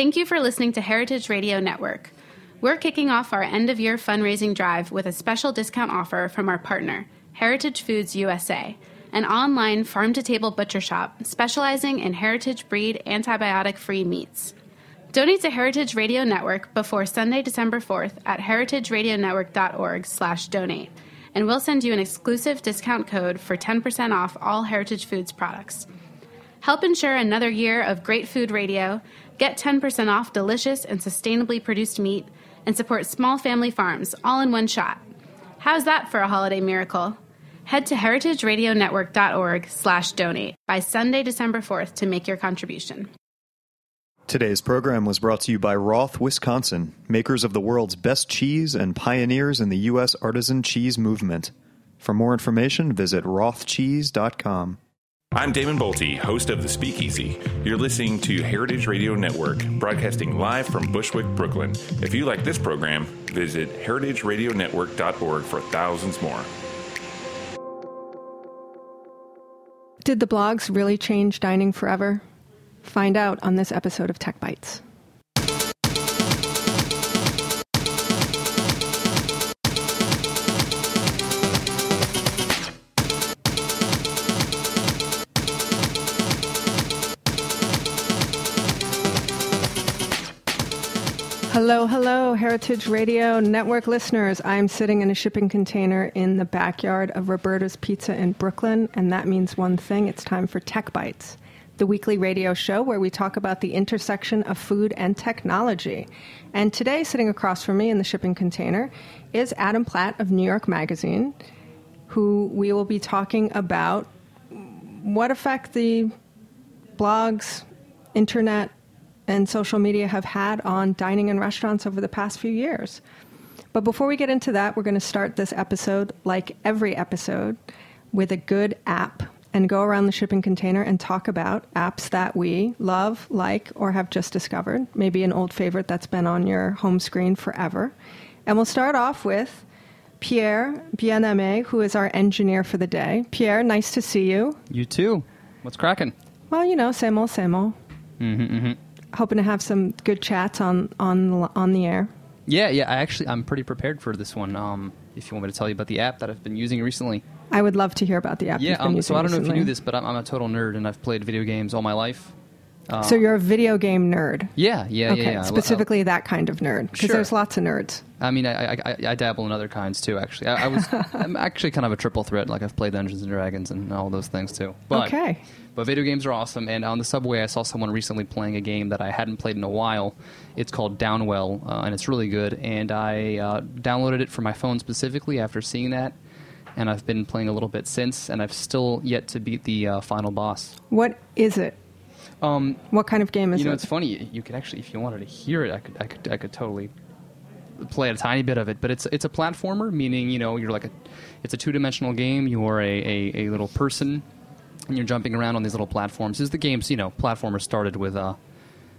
Thank you for listening to Heritage Radio Network. We're kicking off our end of year fundraising drive with a special discount offer from our partner, Heritage Foods USA, an online farm to table butcher shop specializing in heritage breed antibiotic free meats. Donate to Heritage Radio Network before Sunday, December 4th at heritageradionetwork.org/donate, and we'll send you an exclusive discount code for 10% off all Heritage Foods products. Help ensure another year of great food radio, get 10% off delicious and sustainably produced meat, and support small family farms all in one shot. How's that for a holiday miracle? Head to heritageradionetwork.org/donate by Sunday, December 4th to make your contribution. Today's program was brought to you by Roth, Wisconsin, makers of the world's best cheese and pioneers in the U.S. artisan cheese movement. For more information, visit rothcheese.com. I'm Damon Boelte, host of The Speakeasy. You're listening to Heritage Radio Network, broadcasting live from Bushwick, Brooklyn. If you like this program, visit heritageradionetwork.org for thousands more. Did the blogs really change dining forever? Find out on this episode of Tech Bites. Hello, hello, Heritage Radio Network listeners. I'm sitting in a shipping container in the backyard of Roberta's Pizza in Brooklyn, and that means one thing it's time for Tech Bites the weekly radio show where we talk about the intersection of food and technology. And today, sitting across from me in the shipping container, is Adam Platt of New York Magazine, who we will be talking about what effect the blogs, internet, and social media have had on dining in restaurants over the past few years. But before we get into that, we're going to start this episode, like every episode, with a good app and go around the shipping container and talk about apps that we love, like, or have just discovered. Maybe an old favorite that's been on your home screen forever. And we'll start off with Pierre Bien-Aimé, who is our engineer for the day. Pierre, nice to see you. You too. What's cracking? Well, you know, same old, same old. Mm-hmm, mm-hmm. Hoping to have some good chats on on on the air. Yeah, yeah. I actually I'm pretty prepared for this one. Um, if you want me to tell you about the app that I've been using recently. I would love to hear about the app. Yeah, you've been um, so I don't know if you knew this, but I'm, I'm a total nerd and I've played video games all my life. Uh, So you're a video game nerd. yeah, yeah, okay, yeah, yeah. Specifically that kind of nerd, because Sure. there's lots of nerds. I mean, I, I, I, I dabble in other kinds too. Actually, I, I was I'm actually kind of a triple threat. Like I've played Dungeons and Dragons and all those things too. But, Okay. But video games are awesome. And on the subway, I saw someone recently playing a game that I hadn't played in a while. It's called Downwell, uh, and it's really good. And I uh, downloaded it for my phone specifically after seeing that. And I've been playing a little bit since, and I've still yet to beat the uh, final boss. What is it? Um, What kind of game is it? you know, it? it's funny. You could actually, if you wanted to hear it, I could, I could, I could totally play a tiny bit of it. But it's it's a platformer, meaning you know you're like a, it's a two dimensional game. You are a, a, a little person, and you're jumping around on these little platforms. Is the game's you know platformer started with uh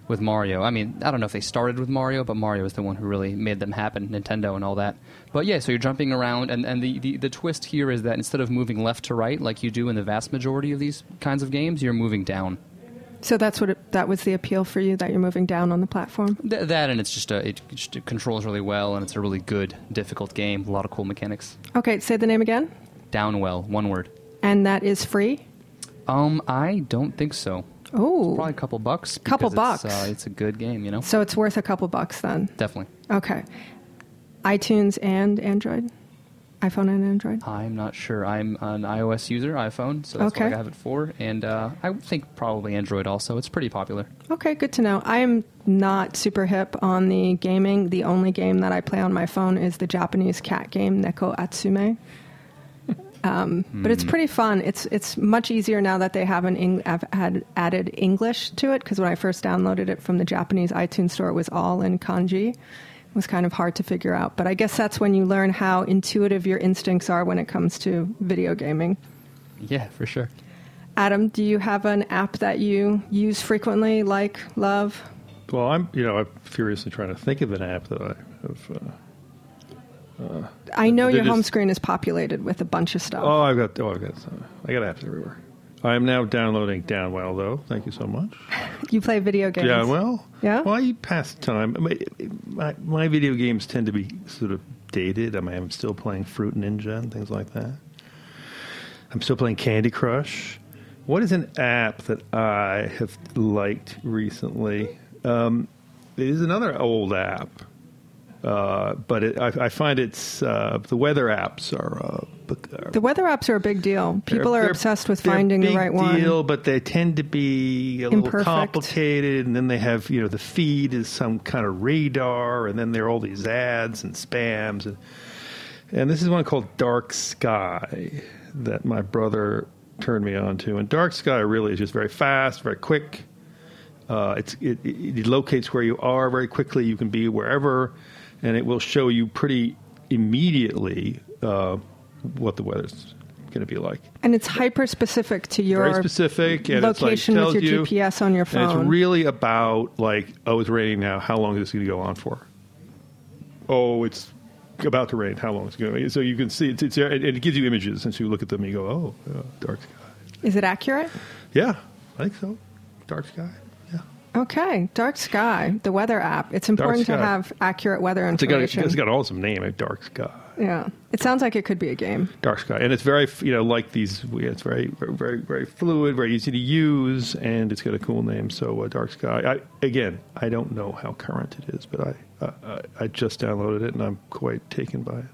with Mario. I mean, I don't know if they started with Mario, but Mario is the one who really made them happen, Nintendo and all that. But yeah, so you're jumping around, and, and the, the, the twist here is that instead of moving left to right like you do in the vast majority of these kinds of games, you're moving down. So that's what it, that was the appeal for you that you're moving down on the platform. Th- that and it's just a, it, just it controls really well, and it's a really good, difficult game. A lot of cool mechanics. Okay, say the name again. Downwell, one word. And that is free. Um, I don't think so. Oh, Probably a couple bucks. Couple because bucks. It's, uh, it's a good game, you know. so it's worth a couple bucks then. Definitely. Okay, iTunes and Android, iPhone and Android. I'm not sure. I'm an iOS user, iPhone, so that's Okay. what I have it for. And uh, I think probably Android also. It's pretty popular. Okay, good to know. I am not super hip on the gaming. The only game that I play on my phone is the Japanese cat game Neko Atsume. Um, But it's pretty fun. It's it's much easier now that they have an Eng- have had added English to it. Because when I first downloaded it from the Japanese iTunes store, it was all in kanji. It was kind of hard to figure out. But I guess that's when you learn how intuitive your instincts are when it comes to video gaming. Yeah, for sure. Adam, do you have an app that you use frequently, like, love? Well, I'm you know I'm furiously trying to think of an app that I have. Uh, I know It your is- home screen is populated with a bunch of stuff. oh, I've got oh I've got uh, I got apps everywhere. I am now downloading Downwell, though. Thank you so much. You play video games. Yeah? Well, I pass time. My, my, my video games tend to be sort of dated. I mean, I'm still playing Fruit Ninja and things like that. I'm still playing Candy Crush. What is an app that I have liked recently? Um, it is another old app, uh, but it, I, I find it's uh, the weather apps are. Uh, are The weather apps are a big deal. People are obsessed with finding the right one. deal, but they tend to be a little complicated. And then they have, you know, the feed is some kind of radar, and then there are all these ads and spams. And, and this is one called Dark Sky that my brother turned me on to. And Dark Sky really is just very fast, very quick. Uh, it's, it, it, it locates where you are very quickly. You can be wherever, and it will show you pretty immediately uh, what the weather's going to be like. And it's hyper specific to your very specific, and location it's like, with your you, GPS on your And phone. it's really about like, oh, it's raining now. How long is this going to go on for? Oh, it's about to rain. How long is it going to rain? So you can see it's, it's and it gives you images, and so you look at them and you go, oh, yeah, dark sky. Is it accurate? Yeah, I think so. Dark sky. Okay, Dark Sky, the weather app. It's important to have accurate weather It's got, information. it's got an awesome name, dark sky. yeah, it sounds like it could be a game. Dark sky, and it's very you know like these. It's very very very, very fluid, very easy to use, and it's got a cool name. So uh, dark sky. I, again, I don't know how current it is, but I, uh, I I just downloaded it and I'm quite taken by it.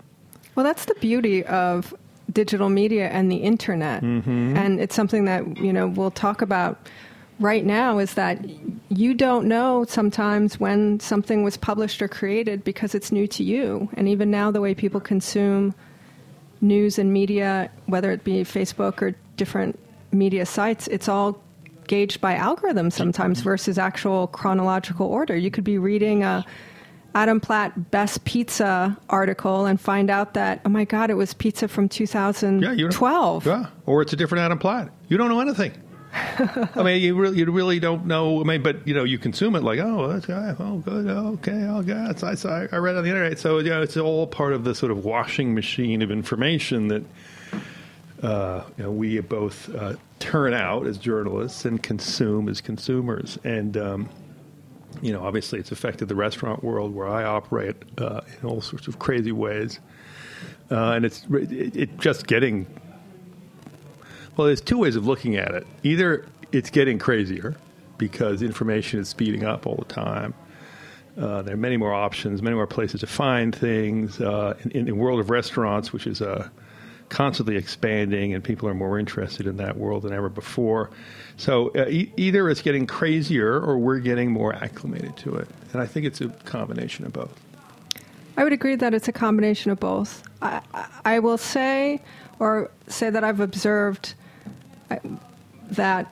Well, that's the beauty of digital media and the internet, Mm-hmm. and it's something that you know we'll talk about right now. Is that you don't know sometimes when something was published or created because it's new to you, and even now the way people consume news and media, whether it be Facebook or different media sites, it's all gauged by algorithms sometimes versus actual chronological order. You could be reading a Adam Platt Best Pizza article and find out that, oh my God, it was pizza from Yeah, you 2012. don't- Yeah, or it's a different Adam Platt. You don't know anything. I mean, you really, you really don't know. I mean, but you know, you consume it like, oh, that's. Oh, good. Okay. Oh, God. I. I read on the internet. So yeah, it's all part of the sort of washing machine of information that uh, you know, we both uh, turn out as journalists and consume as consumers. And um, you know, obviously, it's affected the restaurant world where I operate uh, in all sorts of crazy ways. Uh, and it's it, it just getting well, there's two ways of looking at it. Either it's getting crazier because information is speeding up all the time. Uh, there are many more options, many more places to find things. Uh, in, in the world of restaurants, which is uh, constantly expanding, and people are more interested in that world than ever before. So uh, e- either it's getting crazier or we're getting more acclimated to it. And I think it's a combination of both. I would agree that it's a combination of both. I, I- will say, or say that I've observed that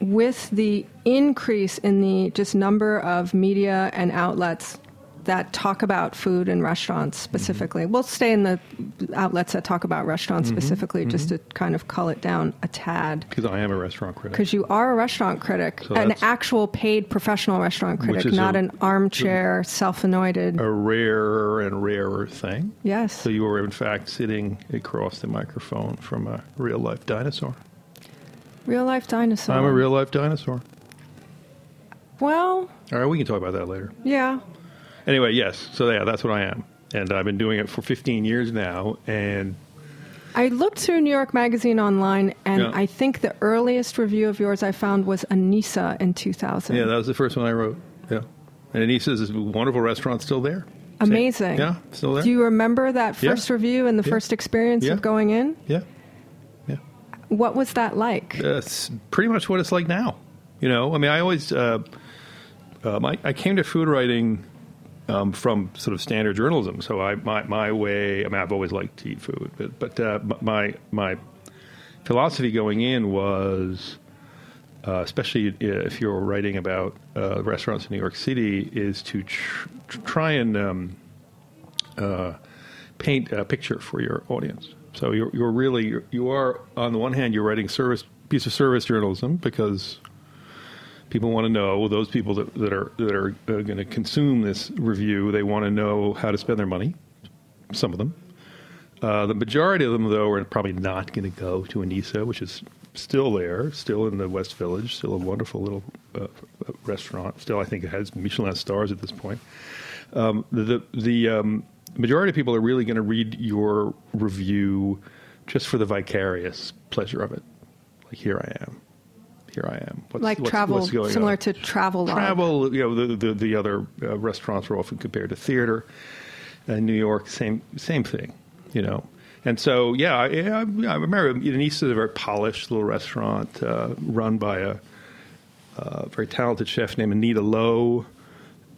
with the increase in the just number of media and outlets that talk about food and restaurants mm-hmm. specifically, we'll stay in the outlets that talk about restaurants mm-hmm. specifically, just mm-hmm. to kind of cull it down a tad. Because I am a restaurant critic. Because you are a restaurant critic, So an actual paid professional restaurant critic, not a- an armchair, self-anointed. A rarer and rarer thing. yes. So you were, in fact, sitting across the microphone from a real life dinosaur. Real life dinosaur. I'm a real life dinosaur. Well, All right, we can talk about that later. yeah. Anyway, yes. So yeah, that's what I am, and I've been doing it for 15 years now. And I looked through New York Magazine online, and Yeah. I think the earliest review of yours I found was Annisa in 2000. yeah, that was the first one I wrote. Yeah, and Annisa's is a wonderful restaurant still there. Amazing. Yeah, still there. Do you remember that Yeah. first review and the Yeah. first experience Yeah. of going in? yeah. What was that like? That's pretty much what it's like now. You know, I mean, I always, uh, um, I, I came to food writing um, from sort of standard journalism. So I, my, my way, I mean, I've always liked to eat food, but, but uh, my, my philosophy going in was, uh, especially if you're writing about uh, restaurants in New York City, is to tr- try and um, uh, paint a picture for your audience. So you're, you're really you're, you are on the one hand you're writing service piece of service journalism because people want to know those people that, that are that are uh, going to consume this review they want to know how to spend their money. Some of them. Uh, the majority of them, though, are probably not going to go to Annisa, which is still there, still in the West Village, still a wonderful little uh, restaurant. Still, I think it has Michelin stars at this point. Um, the the um, majority of people are really going to read your review just for the vicarious pleasure of it. Like here I am, here I am. What's, like what's- travel, what's similar on? to travel. travel. You know, the the, the other uh, restaurants are often compared to theater. In New York, same same thing. You know, and so yeah, I, I, I remember Nice is a very polished little restaurant uh, run by a, uh very talented chef named Anita Lo.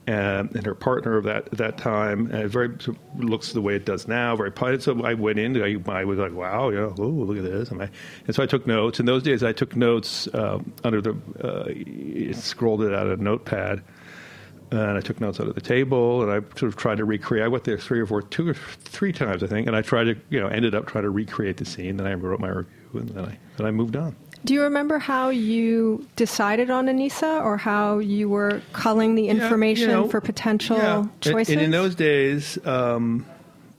And, and her partner of that that time, it very looks the way it does now, very. So I went in, I, I was like, "Wow, yeah, look at this!" And, I, and so I took notes. In those days, I took notes um, under the uh, scrolled it out of a notepad, and I took notes out of the table, and I sort of tried to recreate. I went there three or four, two or three times, I think, and I tried to, you know, ended up trying to recreate the scene. Then I wrote my review, and then I then I moved on. Do you remember how you decided on Annisa, or how you were culling the Yeah, information you know, for potential yeah. Choices? And, in those days, um,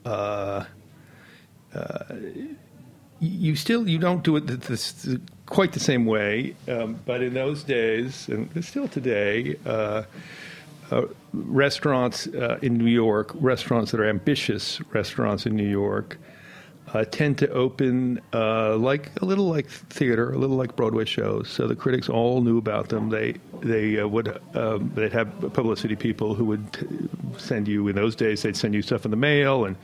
uh, uh, you still you don't do it this, quite the same way, um, but in those days, and still today. Uh, uh, restaurants uh, in New York, restaurants that are ambitious restaurants in New York, uh, tend to open uh, like a little like theater, a little like Broadway shows. So the critics all knew about them. They they uh, would um, they'd have publicity people who would send you. In those days, they'd send you stuff in the mail and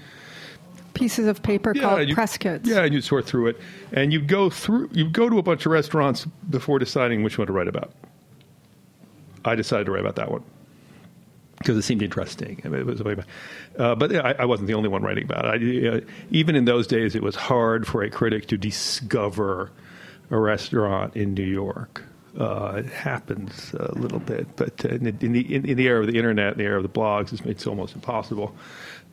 Pieces of paper called you- press kits. Yeah, and you'd sort through it, and you'd go through. You'd go to a bunch of restaurants before deciding which one to write about. I decided to write about that one because it seemed interesting. I mean, it was, uh, but I, I wasn't the only one writing about it. I, uh, even in those days, it was hard for a critic to discover a restaurant in New York. Uh, it happens a little bit, but uh, in, the, in, the, in, the era of the internet, in the era of the blogs, it's, it's almost impossible.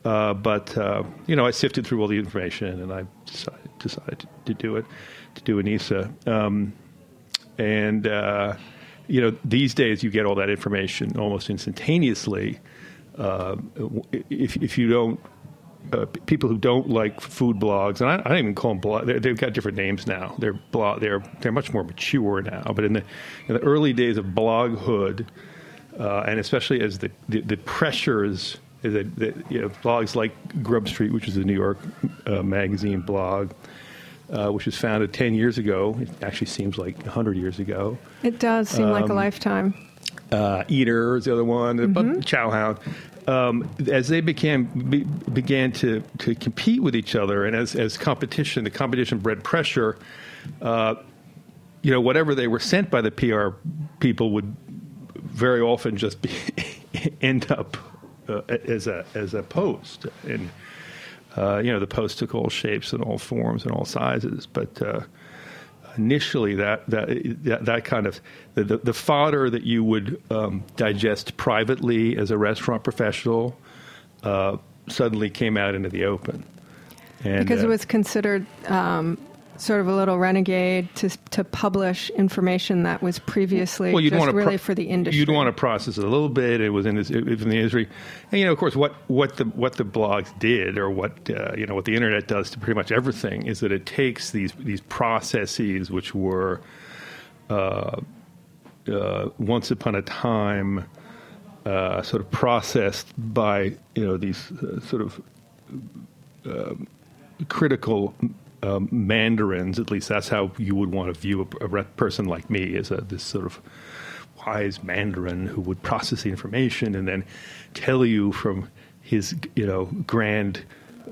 Uh, but uh, you know, I sifted through all the information, and I decided, decided to, do it, to do Annisa. Um, and you know, these days you get all that information almost instantaneously. Uh, if if you don't, uh, people who don't like food blogs, and I, I don't even call them blog. they're- They've got different names now. They're blog. They're they're much more mature now. But in the in the early days of bloghood, uh, and especially as the the, the pressures. That, you know, blogs like Grub Street, which is a New York uh, magazine blog, uh, which was founded 10 years ago. It actually seems like 100 years ago. It does seem like a Um, lifetime. Uh, Eater is the other one, but Chowhound. Um, as they became be, began to, to compete with each other, and as, as competition, the competition bred pressure. Uh, you know, whatever they were sent by the PR people would very often just be, end up uh, as a as a post, and uh, you know the post took all shapes and all forms and all sizes, but. Uh, initially that that that, that kind of the, the, the fodder that you would um, digest privately as a restaurant professional uh, suddenly came out into the open. And, because it uh, was considered um, sort of a little renegade to to publish information that was previously well, you'd just want to really for the industry. You'd want to process it a little bit. It was in this, it was in the industry, and you know, of course, what what the what the blogs did, or what uh, you know, what the internet does to pretty much everything, is that it takes these these processes which were uh, uh, once upon a time uh, sort of processed by you know these uh, sort of um, critical um, mandarins. At least that's how you would want to view a, a person like me as a this sort of wise mandarin who would process the information and then tell you from his you know grand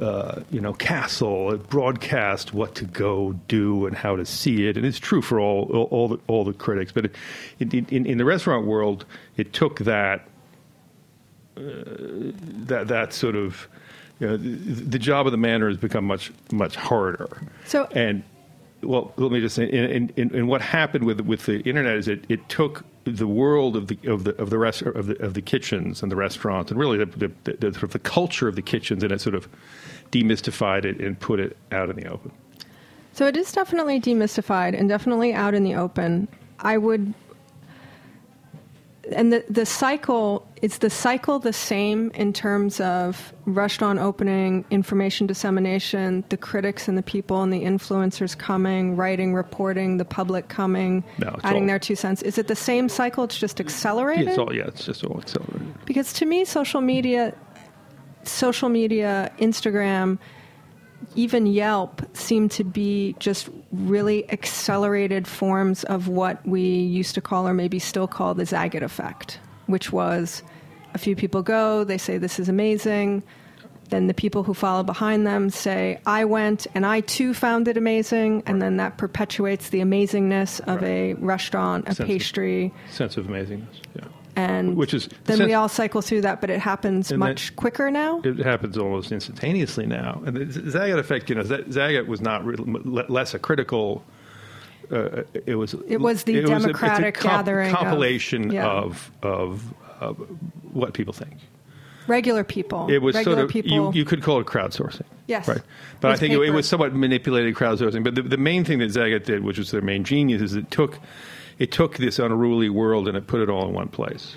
uh, you know castle broadcast what to go do and how to see it and it's true for all all, all the all the critics but it, it, in in the restaurant world it took that that that sort of you know, the, the job of the mandarin has become much much harder. So- and well, let me just say, and, and, and what happened with with the internet is it, it took the world of the of the of the rest of the of the kitchens and the restaurants and really the, the, the, the sort of the culture of the kitchens and it sort of demystified it and put it out in the open. So it is definitely demystified and definitely out in the open. I would and the the cycle is the cycle the same in terms of restaurant opening, information dissemination, the critics and the people and the influencers coming, writing, reporting, the public coming, No, adding all- their two cents. Is it the same cycle? It's just accelerated. It's all yeah, it's just all accelerated. Because to me, social media, social media, Instagram, even Yelp seem to be just really accelerated forms of what we used to call, or maybe still call, the Zagat effect, which was a few people go, they say this is amazing. Then the people who follow behind them say, I went and I too found it amazing. And then that perpetuates the amazingness of a restaurant, a Sense of- pastry, Sense of amazingness. Yeah. and Which is- then since- we all cycle through that, but it happens that- much quicker now. It happens almost instantaneously now, and the Zagat effect. You know, Zagat was not really, less a critical. Uh, it was. It was the a- it's a democratic comp- gathering of- compilation yeah. of, of of what people think. regular people, It was regular sort of people. you, you could call it crowdsourcing. Yes. right. But I think it, it was somewhat manipulated crowdsourcing. But the, the main thing that Zagat did, which was their main genius, is it took it took this unruly world and it put it all in one place.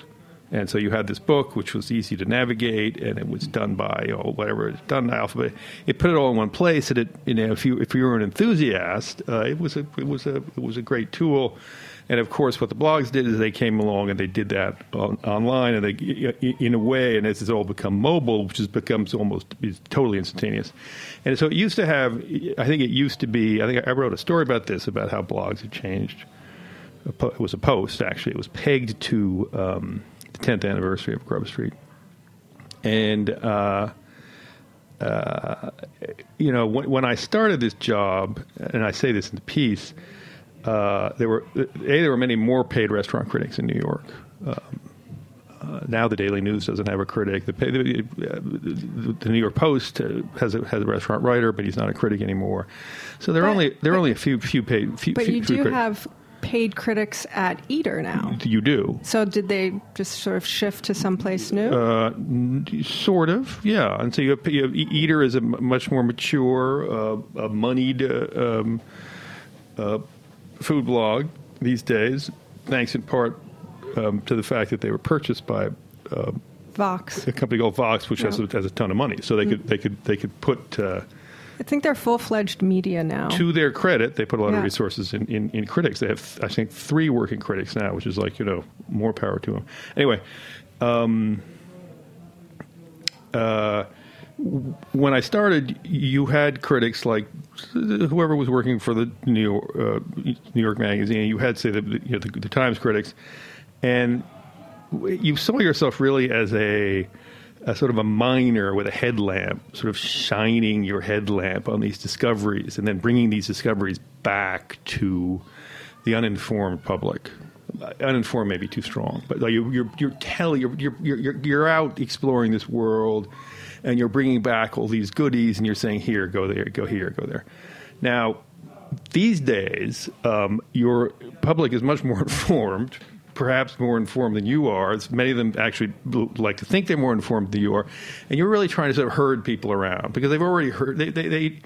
And so you had this book, which was easy to navigate, and it was done by or know, whatever it's done alphabet. It put it all in one place, and it you know if you if you were an enthusiast, uh, it was a it was a it was a great tool. And of course, what the blogs did is they came along and they did that on, online, and they, in a way, and as it's all become mobile, which has becomes almost is totally instantaneous. And so it used to have, I think it used to be, I think I wrote a story about this about how blogs had changed. It was a post actually. It was pegged to um, the 10th anniversary of Grub Street, and. Uh, you know, when, when I started this job, and I say this in the piece, uh, there were a there were many more paid restaurant critics in New York. Um, uh, now the Daily News doesn't have a critic. The, pay- the, uh, the, the New York Post uh, has a, has a restaurant writer, but he's not a critic anymore. So there are But- only there are only a few few paid. Few, but few, you do critics. have paid critics at Eater now. you do. So did they just sort of shift to someplace new? Uh, sort of, yeah. And so you have, you have Eater is a much more mature, uh, uh, moneyed uh, um, uh, food blog these days, thanks in part um, to the fact that they were purchased by uh, Vox. a company called Vox, which has, a, has a ton of money. So they could they could they could put. I think they're full fledged media now. to their credit, they put a lot Yeah. of resources in, in, in critics. They have, I think, three working critics now, which is like, you know, more power to them. Anyway, um, uh, when I started, you had critics like whoever was working for the New York, uh, New York Magazine. You had, say, the, you know, the, the Times critics, and you saw yourself really as a, a sort of a miner with a headlamp, sort of shining your headlamp on these discoveries, and then bringing these discoveries back to the uninformed public. Uninformed may be too strong, but you, you're you're telling you're, you're you're you're out exploring this world, and you're bringing back all these goodies, and you're saying here, go there, go here, go there. Now, these days, um, your public is much more informed, perhaps more informed than you are. Many of them actually like to think they're more informed than you are, and you're really trying to sort of herd people around because they've already heard. They, they, they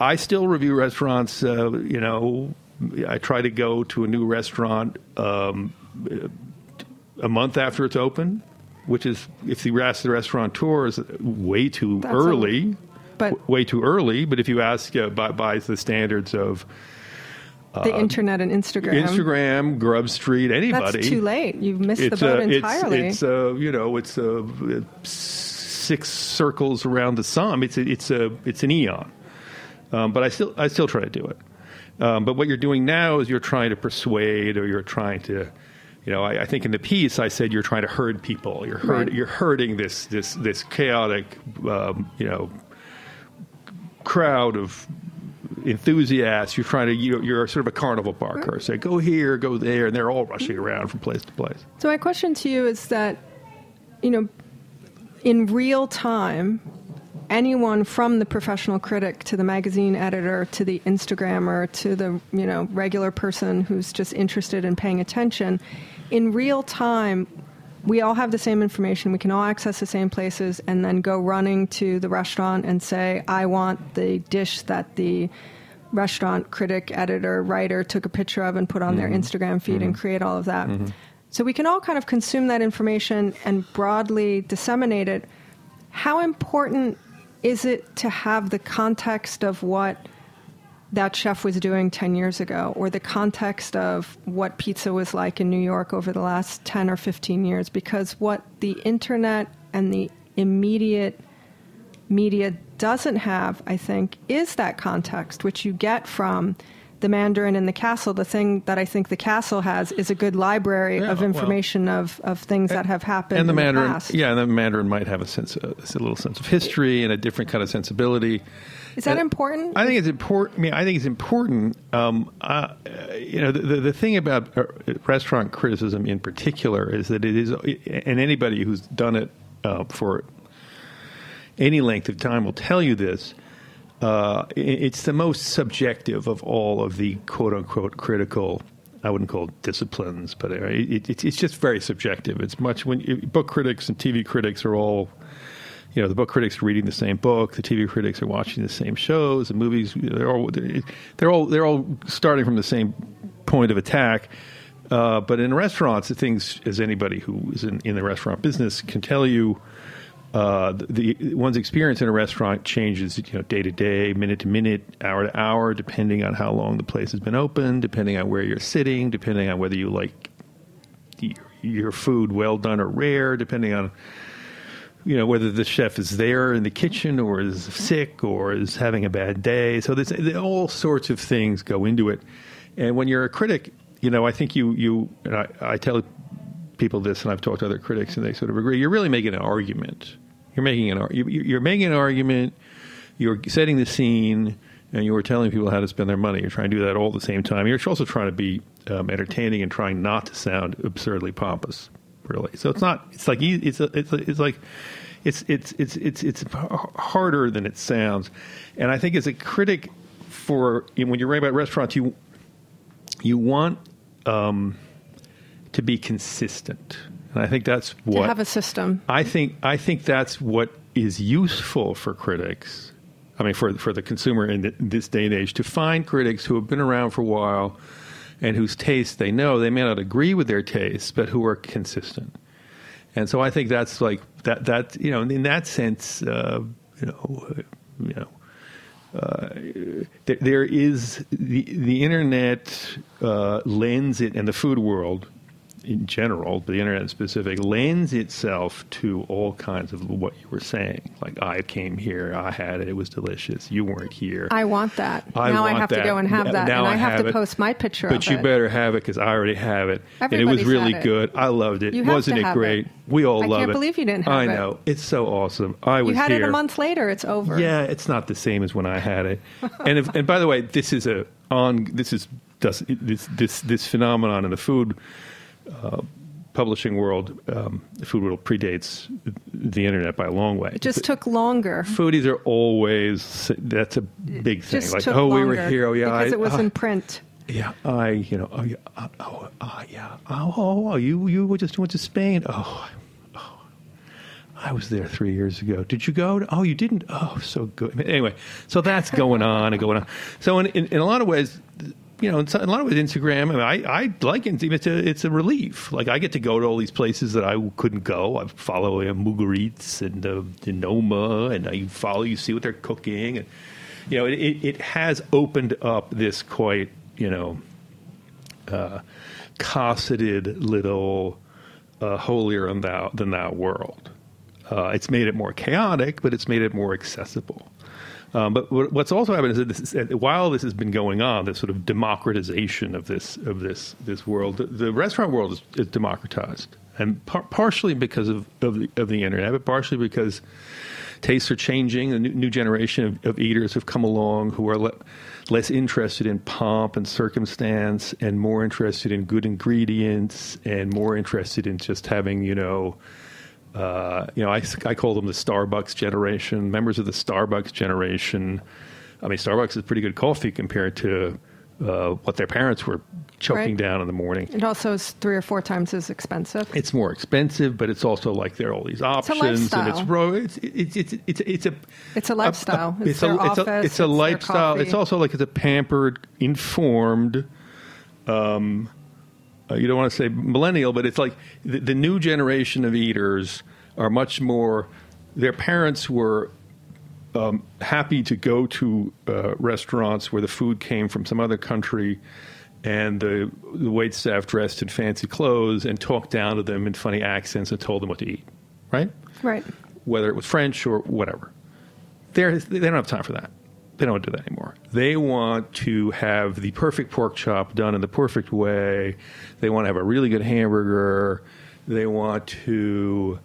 I still review restaurants. Uh, you know, I try to go to a new restaurant um, a month after it's open, which is if you ask the restaurateur is way too That's a- early. but- w- way too early. But if you ask uh, by, by the standards of the internet and Instagram. Instagram, Grub Street, anybody, That's too late. You've missed the boat uh, it's- entirely. It's, uh, you know, it's uh, six circles around the sun. It's a, it's a it's an eon. Um, but I still I still try to do it. Um, but what you're doing now is you're trying to persuade, or you're trying to, you know, I, I think in the piece I said you're trying to herd people. You're herd, Right. you're herding this this this chaotic, um, you know, crowd of enthusiasts. You're trying to you you're sort of a carnival barker. Say go here, go there, and they're all rushing mm-hmm. around from place to place. So my question to you is that, you know, in real time, anyone from the professional critic to the magazine editor to the Instagrammer to the you know regular person who's just interested in paying attention, in real time. We all have the same information. We can all access the same places and then go running to the restaurant and say, I want the dish that the restaurant critic, editor, writer took a picture of and put on their mm-hmm. Instagram feed and mm-hmm. create all of that. Mm-hmm. So we can all kind of consume that information and broadly disseminate it. How important is it to have the context of what that chef was doing 10 years ago or the context of what pizza was like in New York over the last 10 or 15 years? Because what the internet and the immediate media doesn't have, I think, is that context, which you get from the Mandarin and the Castle. The thing that I think the Castle has is a good library Yeah, of well- information of, of things that have happened and the in Mandarin, the past. yeah, and the Mandarin might have a sense, uh, a little sense of history and a different kind of sensibility. Is that Uh, important? I think it's important. I mean, I think it's important. Um, uh, you know, the, the, the thing about uh, restaurant criticism in particular is that it is, and anybody who's done it uh, for any length of time will tell you this. Uh, it's the most subjective of all of the quote unquote critical. I wouldn't call it disciplines, but it, it, it's- just very subjective. It's much when book critics and TV critics are all you know the book critics are reading the same book, the TV critics are watching the same shows, the movies they're all they're all they're all starting from the same point of attack. Uh, but in restaurants, the things as anybody who is in, in the restaurant business can tell you, uh, the, one's experience in a restaurant changes, you know, day to day, minute to minute, hour to hour, depending on how long the place has been open, depending on where you're sitting, depending on whether you like your, food well done or rare, depending on you know whether the chef is there in the kitchen or is sick or is having a bad day. So there's all sorts of things go into it. And when you're a critic, you know, I think you you and I, I tell people this, and I've talked to other critics, and they sort of agree. You're really making an argument. You're making an you're making an argument. You're setting the scene, and you are telling people how to spend their money. You're trying to do that all at the same time. You're also trying to be um, entertaining and trying not to sound absurdly pompous. Really, so it's not. It's like it's a, it's a, it's like it's it's it's it's it's harder than it sounds. And I think as a critic, for when you're writing about restaurants, you you want um, to be consistent, and I think that's to what have a system. I think I think that's what is useful for critics. I mean, for for the consumer in th- this day and age, to find critics who have been around for a while and whose taste they know. They may not agree with their tastes, but who are consistent. And so I think that's like that. That you know, in that sense, uh, you know, you know, uh, there, there is the the internet uh, lends it, and the food world in general, but the internet in specific, lends itself to all kinds of what you were saying. Like I came here, I had it, it was delicious. You weren't here. I want that. I now I have that. to go and have that, now and I, I have, have to it. post my picture but you it. better have it because I already have it, and it was really good. I loved it. You have Wasn't it great? We all I love it. I can't believe you didn't have I it. know it's so awesome. I was You had here. it a month later. It's over. Yeah, it's not the same as when I had it. and if, and by the way, this is a on this is does, this this this phenomenon in the food uh, publishing world. Um, the food world predates the internet by a long way. It just took longer. Foodies are always that's a big thing. Just Like, oh, we were here. Oh, yeah, because I, it was uh, in print. yeah, I, you know, oh, yeah, uh, oh, uh, yeah, oh, oh, oh, you, you just went to Spain. Oh, oh, I was there three years ago. Did you go? To, oh, you didn't. Oh, so good. Anyway, so that's going on and going on. So in, in, in a lot of ways, you know, in a lot of ways, Instagram. I, mean, I, I like Instagram. It's a, it's a relief. Like I get to go to all these places that I couldn't go. I follow uh, Mugaritz and uh, Denoma, and I follow. You see what they're cooking, and you know, it, it, it has opened up this quite, you know, uh, cosseted little uh, holier than thou, than thou world. Uh, it's made it more chaotic, but it's made it more accessible. Um, but what's also happened is that this, is- while this has been going on, this sort of democratization of this of this this world, the, the restaurant world is, is democratized, and par- partially because of of the, of the internet, but partially because tastes are changing. A new, new generation of, of eaters have come along who are le- less interested in pomp and circumstance, and more interested in good ingredients, and more interested in just having you know uh, you know, I, I call them the Starbucks generation, members of the Starbucks generation. I mean, Starbucks is pretty good coffee compared to uh, what their parents were choking Right. down in the morning. It also is three or four times as expensive. It's more expensive, but it's also like there are all these options, and it's ro- it's it's it's it's, it's a It's a lifestyle. It's it's their a it's a it's it's a lifestyle. It's also like it's a pampered, informed, um, uh, you don't want to say millennial, but it's like the, the new generation of eaters are much more. Their parents were um, happy to go to uh, restaurants where the food came from some other country, and the, the wait staff dressed in fancy clothes and talked down to them in funny accents and told them what to eat, right? Right. Whether it was French or whatever. They're, they don't have time for that. They don't do that anymore. They want to have the perfect pork chop done in the perfect way. They want to have a really good hamburger. They want to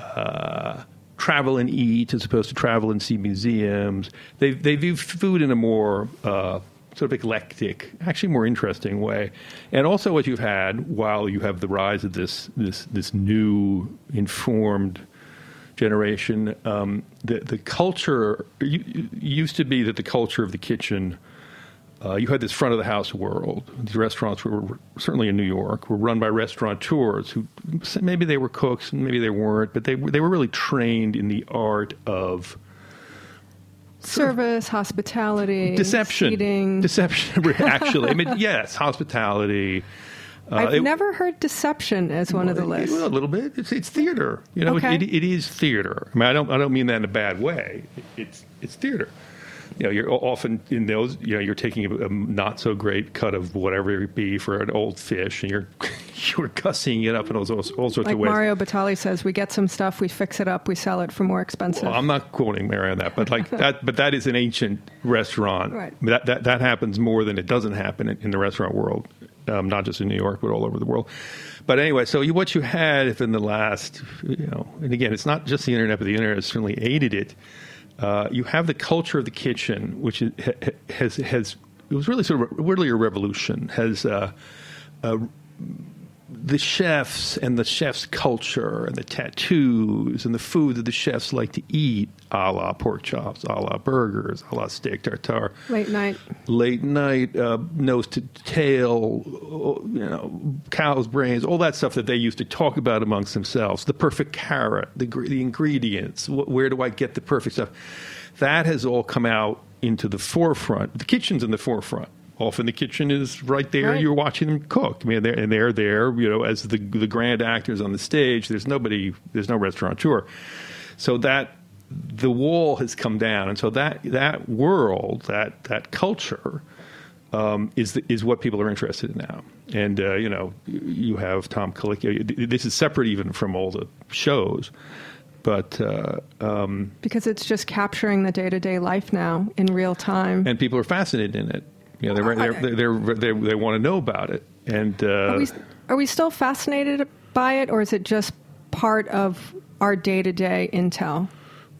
uh, travel and eat as opposed to travel and see museums. They, they view food in a more uh, sort of eclectic, actually more interesting way. And also, what you've had while you have the rise of this this this new informed generation, um, the the culture you, used to be that the culture of the kitchen. Uh, you had this front of the house world. These restaurants were, were certainly in New York were run by restaurateurs who maybe they were cooks, maybe they weren't, but they were- they were really trained in the art of Service, hospitality, deception. seating. Deception, actually. I mean, yes, hospitality. Uh, I've it- never heard deception as one of the lists. Well, a little bit. It's, it's theater. You know, Okay. it, it, it is theater. I mean, I don't I don't mean that in a bad way. It's it's theater. You know, you're often in those. You know, you're taking a, a not so great cut of whatever it be for an old fish, and you're you're gussying it up in all, all, all sorts Like of ways. Mario Batali says, we get some stuff, we fix it up, we sell it for more expensive. Well, I'm not quoting Mary on that, but like that, but that is an ancient restaurant. Right. That that that happens more than it doesn't happen in, in the restaurant world, um, not just in New York, but all over the world. But anyway, so you, what you had if in the last, you know, and again, it's not just the internet, but the internet has certainly aided it. Uh, you have the culture of the kitchen, which is, ha- ha- has has it was really sort of really a revolution. Has uh, the chefs and the chef's culture and the tattoos and the food that the chefs like to eat, a la pork chops, a la burgers, a la steak tartare, Late night. late night, uh, nose to tail, you know, cow's brains, all that stuff that they used to talk about amongst themselves. The perfect carrot, the, the ingredients, wh- where do I get the perfect stuff? That has all come out into the forefront. The kitchen's in the forefront. Often the kitchen is right there. Right. You're watching them cook. I mean, they're, and they're there, you know, as the the grand actors on the stage. There's nobody. There's no restaurateur. So that the wall has come down, and so that that world, that that culture, um, is the, is what people are interested in now. And uh, you know, you- have Tom Colicchio. This is separate even from all the shows, but uh, um, Because it's just capturing the day to day life now in real time. and people are fascinated in it. You know, they're, they're, they're, they're, they they want to know about it. And uh, Are we, are we still fascinated by it, or is it just part of our day to day intel?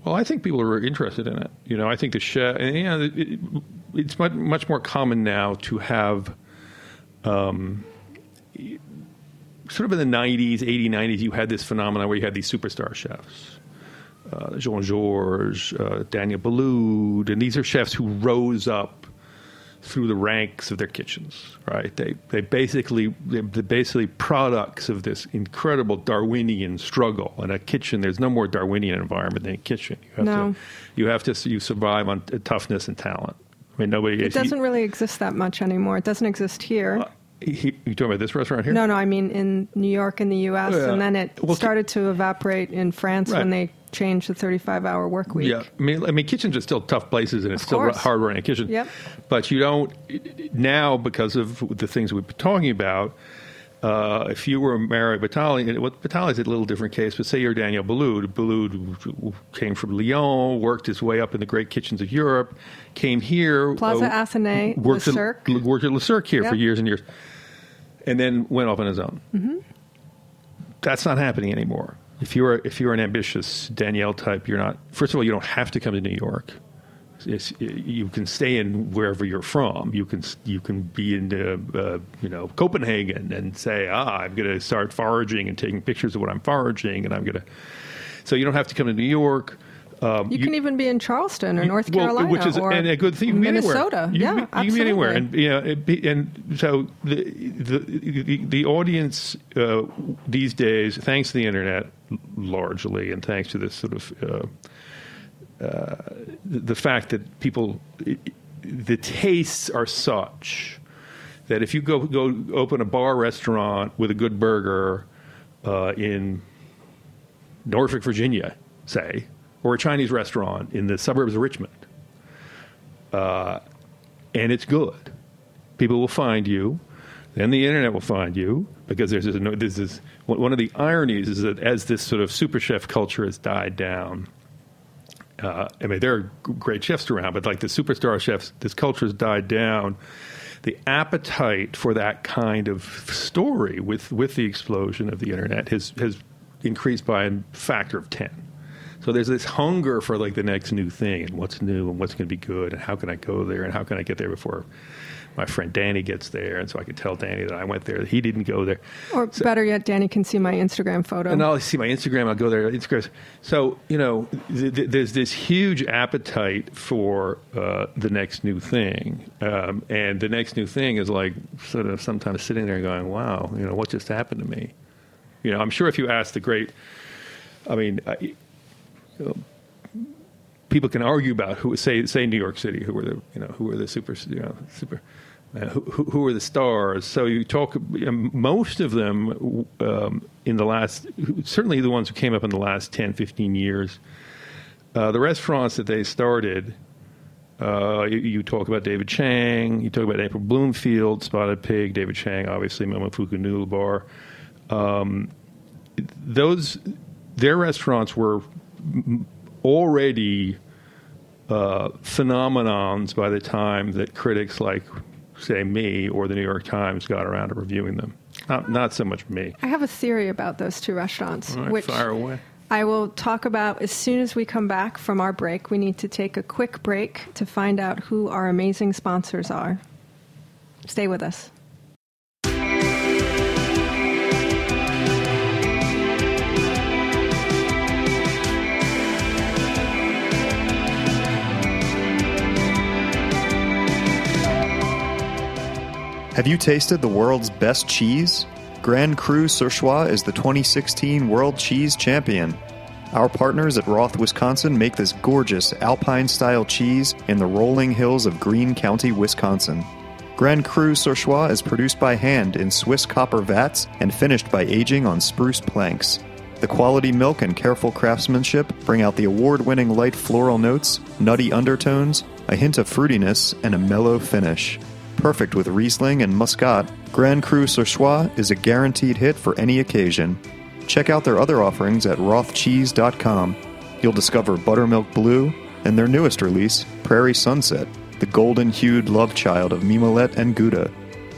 Well, I think people are interested in it. You know, I think the chef, and you know, it, it, it's much, much more common now to have, um, sort of in the 90s, 80s, 90s, you had this phenomenon where you had these superstar chefs. Uh, Jean Georges, uh, Daniel Boulud, and these are chefs who rose up through the ranks of their kitchens, right? They they basically they're basically products of this incredible Darwinian struggle. In a kitchen, there's no more Darwinian environment than a kitchen. You have No. to you have to you survive on uh, toughness and talent. I mean, nobody. It doesn't really exist that much anymore. It doesn't exist here. He, you talking about this restaurant here? No, no, I mean in New York in the U.S., Yeah. and then it Well, started to evaporate in France Right. when they changed the 35-hour work week. Yeah, I mean, I mean, kitchens are still tough places, and it's still hard running a kitchen. Yep. But you don't now because of the things we've been talking about. Uh, if you were Mario Batali, and what Batali is a little different case, but say you're Daniel Boulud. Boulud came from Lyon, worked his way up in the great kitchens of Europe, came here. Plaza uh, worked at, worked at Le Cirque here for years and years, and then went off on his own. That's not happening anymore. If you're if you're an ambitious Daniel type, you're not. First of all, you don't have to come to New York. It's, you can stay in wherever you're from. You can you can be in uh, you know Copenhagen and say, ah, I'm going to start foraging and taking pictures of what I'm foraging, and I'm going to. So you don't have to come to New York. Um, You, can even be in Charleston or North well, Carolina which is or a good thing. You can be anywhere. Minnesota. You yeah, can be, you absolutely. can be anywhere, and you know, it and so the the the, the audience uh, these days, thanks to the internet, largely, and thanks to this sort of. Uh, uh, the fact that people, the tastes are such that if you go go open a bar restaurant with a good burger uh, in Norfolk, Virginia, say, or a Chinese restaurant in the suburbs of Richmond, uh, and it's good, people will find you. Then the internet will find you because there's this, this. One of the ironies is that as this sort of super chef culture has died down, uh, I mean, there are great chefs around, but like the superstar chefs, this culture has died down. The appetite for that kind of story with, with the explosion of the internet has, has increased by a factor of 10. So there's this hunger for like the next new thing and what's new and what's going to be good and how can I go there and how can I get there before my friend Danny gets there, and so I can tell Danny that I went there. He didn't go there. Or so, better yet, Danny can see my Instagram photo. And I'll see my Instagram. I'll go there. Instagram. So you know, th- th- there's this huge appetite for uh, the next new thing, um, and the next new thing is like sort of sometimes sitting there going, "Wow, you know, what just happened to me?" You know, I'm sure if you ask the great, I mean. I, people can argue about who say say New York City, who were the you know who were the super you know super uh, who, who are the stars? So you talk. Most of them um, in the last, certainly the ones who came up in the last 10, 15 years, uh, the restaurants that they started. Uh, you, you, talk about David Chang. You talk about April Bloomfield, Spotted Pig, David Chang, obviously Momofuku Noodle Bar. Um, those their restaurants were already uh, phenomenons by the time that critics like say me or the New York Times got around to reviewing them. Not, not so much me. I have a theory about those two restaurants, right, which fire away. I will talk about as soon as we come back from our break. We need to take a quick break to find out who our amazing sponsors are. Stay with us. Have you tasted the world's best cheese? Grand Cru Surchoix is the 2016 World Cheese Champion. Our partners at Roth, Wisconsin make this gorgeous alpine style cheese in the rolling hills of Green County, Wisconsin. Grand Cru Surchoix is produced by hand in Swiss copper vats and finished by aging on spruce planks. The quality milk and careful craftsmanship bring out the award winning light floral notes, nutty undertones, a hint of fruitiness, and a mellow finish perfect with Riesling and Muscat, Grand Cru Surchoix is a guaranteed hit for any occasion. Check out their other offerings at rothcheese.com. You'll discover Buttermilk Blue and their newest release, Prairie Sunset, the golden hued love child of Mimolette and Gouda.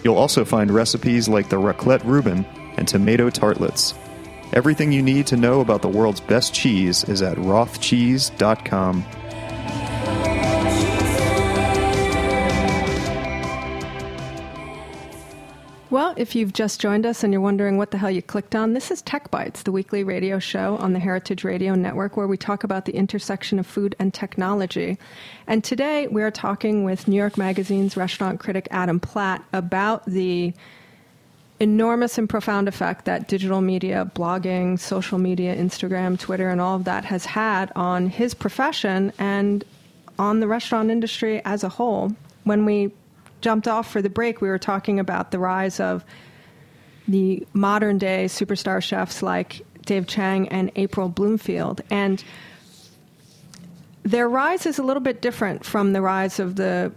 You'll also find recipes like the raclette Reuben and tomato tartlets. Everything you need to know about the world's best cheese is at rothcheese.com. Well, if you've just joined us and you're wondering what the hell you clicked on, this is Tech Bites, the weekly radio show on the Heritage Radio Network where we talk about the intersection of food and technology. And today we are talking with New York Magazine's restaurant critic Adam Platt about the enormous and profound effect that digital media, blogging, social media, Instagram, Twitter, and all of that has had on his profession and on the restaurant industry as a whole. When we jumped off for the break, we were talking about the rise of the modern day superstar chefs like Dave Chang and April Bloomfield. And their rise is a little bit different from the rise of the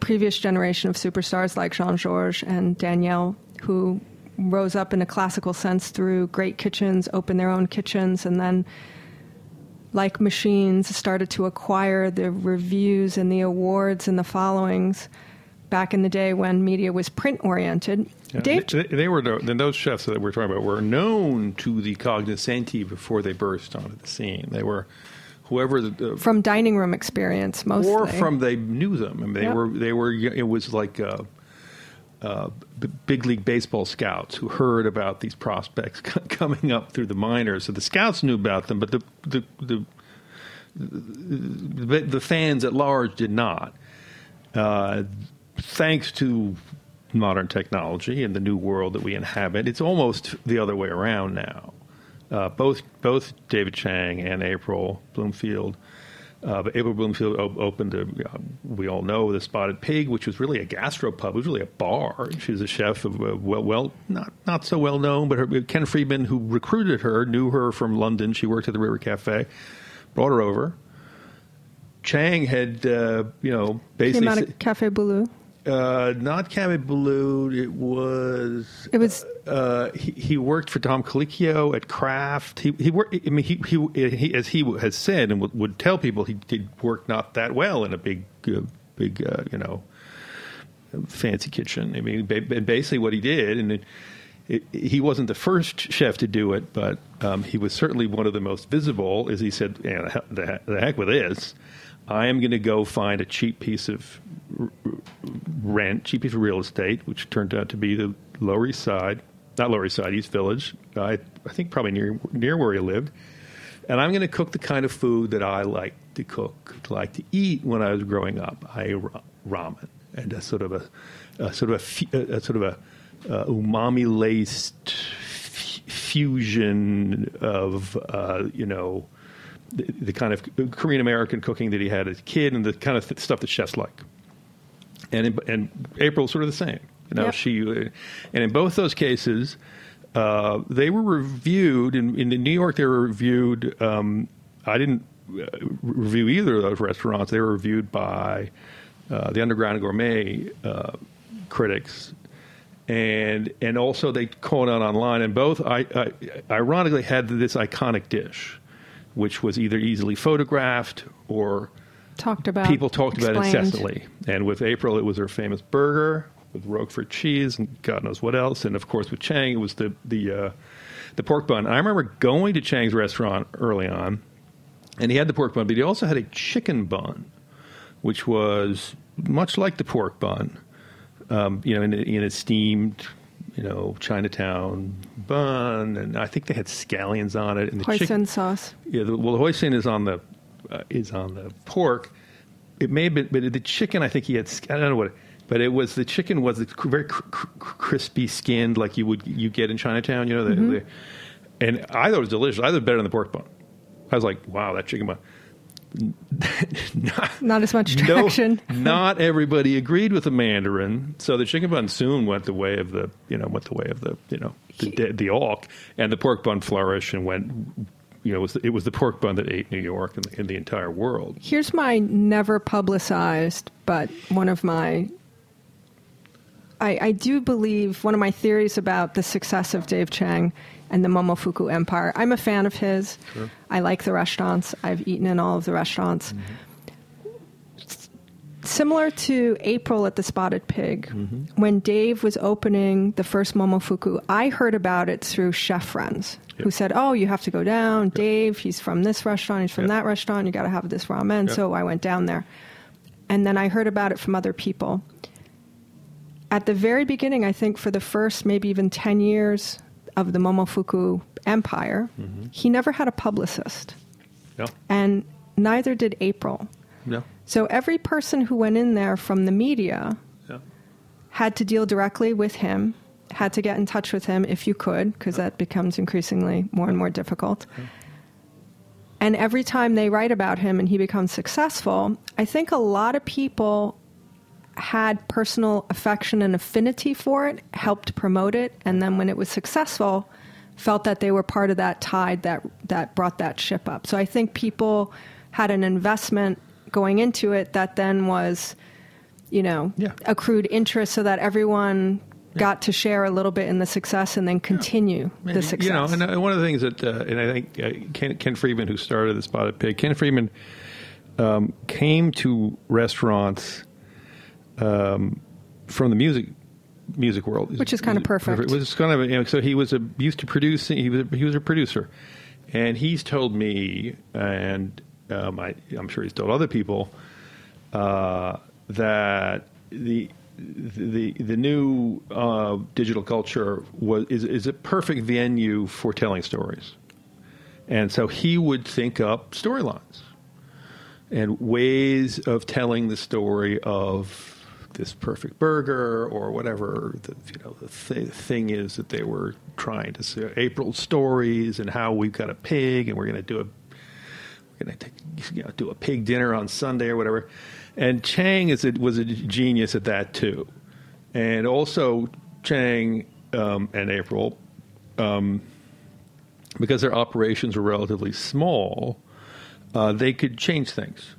previous generation of superstars like Jean Georges and Daniel, who rose up in a classical sense through great kitchens, opened their own kitchens, and then, like machines, started to acquire the reviews and the awards and the followings back in the day when media was print oriented. Yeah, Dave, they, they, were then those chefs that we're talking about were known to the cognoscenti before they burst onto the scene. They were whoever the, from dining room experience mostly, or from they knew them. I mean, they yep. were they were. It was like. Uh, uh, big league baseball scouts who heard about these prospects coming up through the minors. So the scouts knew about them, but the the the, the, the fans at large did not. Uh, thanks to modern technology and the new world that we inhabit, it's almost the other way around now. Uh, both both David Chang and April Bloomfield Uh, but April Bloomfield op- opened, a, uh, we all know, the Spotted Pig, which was really a gastropub. It was really a bar. She was a chef of uh, well, well, not not so well known, but her, Ken Friedman, who recruited her, knew her from London. She worked at the River Cafe, brought her over. Chang had, uh, you know, basically Came out of Cafe Boulud. Uh, not Cafe Blue. It was. It was- Uh, he, he worked for Tom Colicchio at Craft. He he worked. I mean, he he, he as he has said and would, would tell people, he did work not that well in a big uh, big uh, you know fancy kitchen. I mean, ba- ba- basically what he did, and it, it, he wasn't the first chef to do it, but um, he was certainly one of the most visible. As he said, yeah, the, the, the heck with this. I am going to go find a cheap piece of rent, cheap piece of real estate, which turned out to be the Lower East Side, not Lower East Side, East Village. I, I think probably near near where he lived. And I'm going to cook the kind of food that I like to cook, like to eat when I was growing up. I ramen and a sort of a, a sort of a, a, a sort of a uh, umami laced f- fusion of uh, you know the, the kind of Korean American cooking that he had as a kid and the kind of th- stuff that chefs like. And in, and April's sort of the same. You know, Yep. she uh, and in both those cases, uh, they were reviewed in, in New York. They were reviewed. Um, I didn't uh, review either of those restaurants. They were reviewed by uh, the Underground Gourmet uh, critics, and and also they called out online. And both, I, I, ironically, had this iconic dish, which was either easily photographed or Talked about. people talked about incessantly. And with April, it was her famous burger with Roquefort cheese and God knows what else. And of course, with Chang, it was the the uh, the pork bun. I remember going to Chang's restaurant early on, and he had the pork bun, but he also had a chicken bun, which was much like the pork bun, um, you know, in a, in a steamed. You know, Chinatown bun, and I think they had scallions on it. And the chick- Hoisin sauce. yeah, the, well, the hoisin is on the uh, is on the pork. It may have been, but the chicken. I think he had. I don't know what, but it was the chicken was very cr- cr- crispy skinned, like you would you get in Chinatown. You know, the, the, and I thought it was delicious. I thought it was better than the pork bun. I was like, wow, that chicken bun. not, Not as much no, traction. not everybody agreed with the Mandarin, so the chicken bun soon went the way of the you know went the way of the you know the the, the auk, and the pork bun flourished and went. You know, it was the, it was the pork bun that ate New York and the, and the entire world. Here's my never publicized, but one of my. I, I do believe one of my theories about the success of Dave Chang and the Momofuku Empire. I'm a fan of his. I like the restaurants. I've eaten in all of the restaurants. Mm-hmm. Similar to April at the Spotted Pig, mm-hmm. when Dave was opening the first Momofuku, I heard about it through chef friends who said, "Oh, you have to go down. Dave, he's from this restaurant. He's from Yep. that restaurant. You got to have this ramen." Yep. So I went down there, and then I heard about it from other people. At the very beginning, I think for the first maybe even ten years of the Momofuku empire, mm-hmm. he never had a publicist, No, and neither did April. no, So every person who went in there from the media no. had to deal directly with him, had to get in touch with him if you could, because that becomes increasingly more and more difficult. And every time they write about him and he becomes successful, I think a lot of people had personal affection and affinity for it, helped promote it, and then when it was successful, felt that they were part of that tide that that brought that ship up. So I think people had an investment going into it that then was, you know, Yeah. accrued interest so that everyone got to share a little bit in the success and then continue the success. You know, and uh, one of the things that, uh, and I think uh, Ken, Ken Friedman, who started the Spotted Pig, Ken Friedman um, came to restaurants um, from the music music world, Which is kind of perfect. It was kind of you know, so he was a, used to producing. He was a, he was a producer, and he's told me, and um, I, I'm sure he's told other people uh, that the the the new uh, digital culture was is is a perfect venue for telling stories, and so he would think up storylines and ways of telling the story of this perfect burger or whatever the you know the th- thing is that they were trying to say April stories and how we've got a pig and we're going to do a we're going to you know, do a pig dinner on Sunday or whatever. And Chang is a, was a genius at that too, and also Chang um, and April, um, because their operations were relatively small, uh, they could change things.